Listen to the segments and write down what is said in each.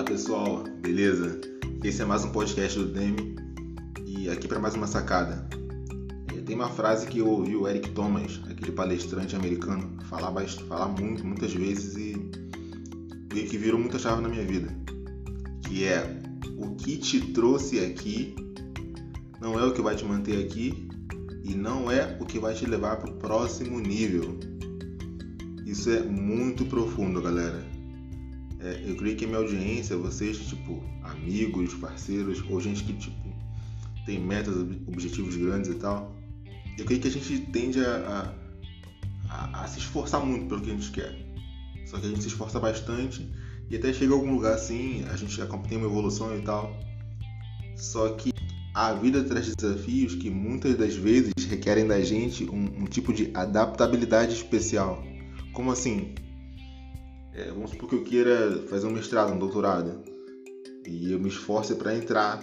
Fala pessoal, beleza? Esse é mais um podcast do Demi e aqui para mais uma sacada. É, tem uma frase que eu ouvi o Eric Thomas, aquele palestrante americano, falar, falar muito, muitas vezes e que virou muita chave na minha vida, que é o que te trouxe aqui não é o que vai te manter aqui e não é o que vai te levar para o próximo nível. Isso é muito profundo, galera. É, eu creio que a minha audiência, vocês, tipo, amigos, parceiros, ou gente que, tipo, tem metas, objetivos grandes e tal, eu creio que a gente tende a, a, a, se esforçar muito pelo que a gente quer. Só que a gente se esforça bastante e até chega a algum lugar assim, a gente tem uma evolução e tal. Só que a vida traz desafios que muitas das vezes requerem da gente um, um tipo de adaptabilidade especial. Como assim? É, vamos supor que eu queira fazer um mestrado, um doutorado, e eu me esforce para entrar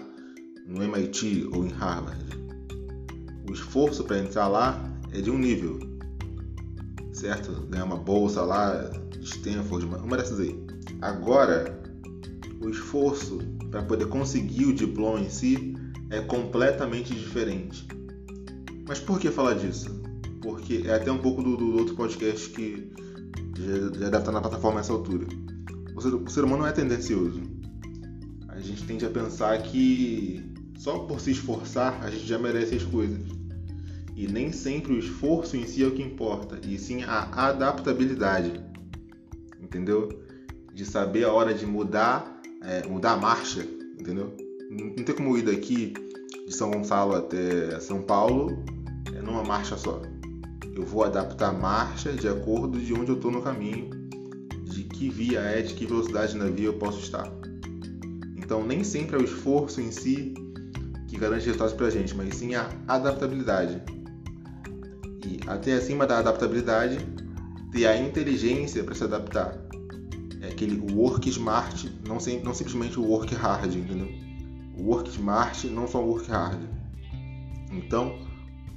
no MIT ou em Harvard. O esforço para entrar lá é de um nível, certo? Ganhar uma bolsa lá, Stanford, uma dessas aí. Agora, o esforço para poder conseguir o diploma em si é completamente diferente. Mas por que falar disso? Porque é até um pouco do, do outro podcast que já, já deve estar na plataforma nessa altura. O ser, o ser humano não é tendencioso. A gente tende a pensar que só por se esforçar a gente já merece as coisas. E nem sempre o esforço em si é o que importa, e sim a adaptabilidade. Entendeu? De saber a hora de mudar, é, mudar a marcha, entendeu? Não tem como ir daqui de São Gonçalo até São Paulo é numa marcha só eu vou adaptar a marcha de acordo de onde eu estou no caminho, de que via é, de que velocidade na via eu posso estar. Então, nem sempre é o esforço em si que garante resultados para a gente, mas sim a adaptabilidade. E até acima da adaptabilidade, ter a inteligência para se adaptar. É aquele work smart, não, não simplesmente o work hard, entendeu? Work smart, não só work hard. Então,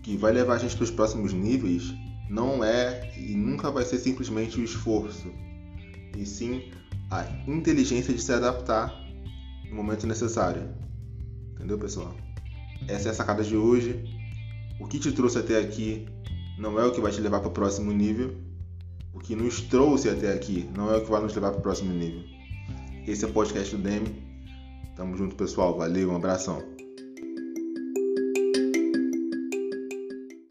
que vai levar a gente para os próximos níveis não é e nunca vai ser simplesmente o esforço, e sim a inteligência de se adaptar no momento necessário. Entendeu, pessoal? Essa é a sacada de hoje. O que te trouxe até aqui não é o que vai te levar para o próximo nível. O que nos trouxe até aqui não é o que vai nos levar para o próximo nível. Esse é o podcast do Demi. Tamo junto, pessoal. Valeu, um abração.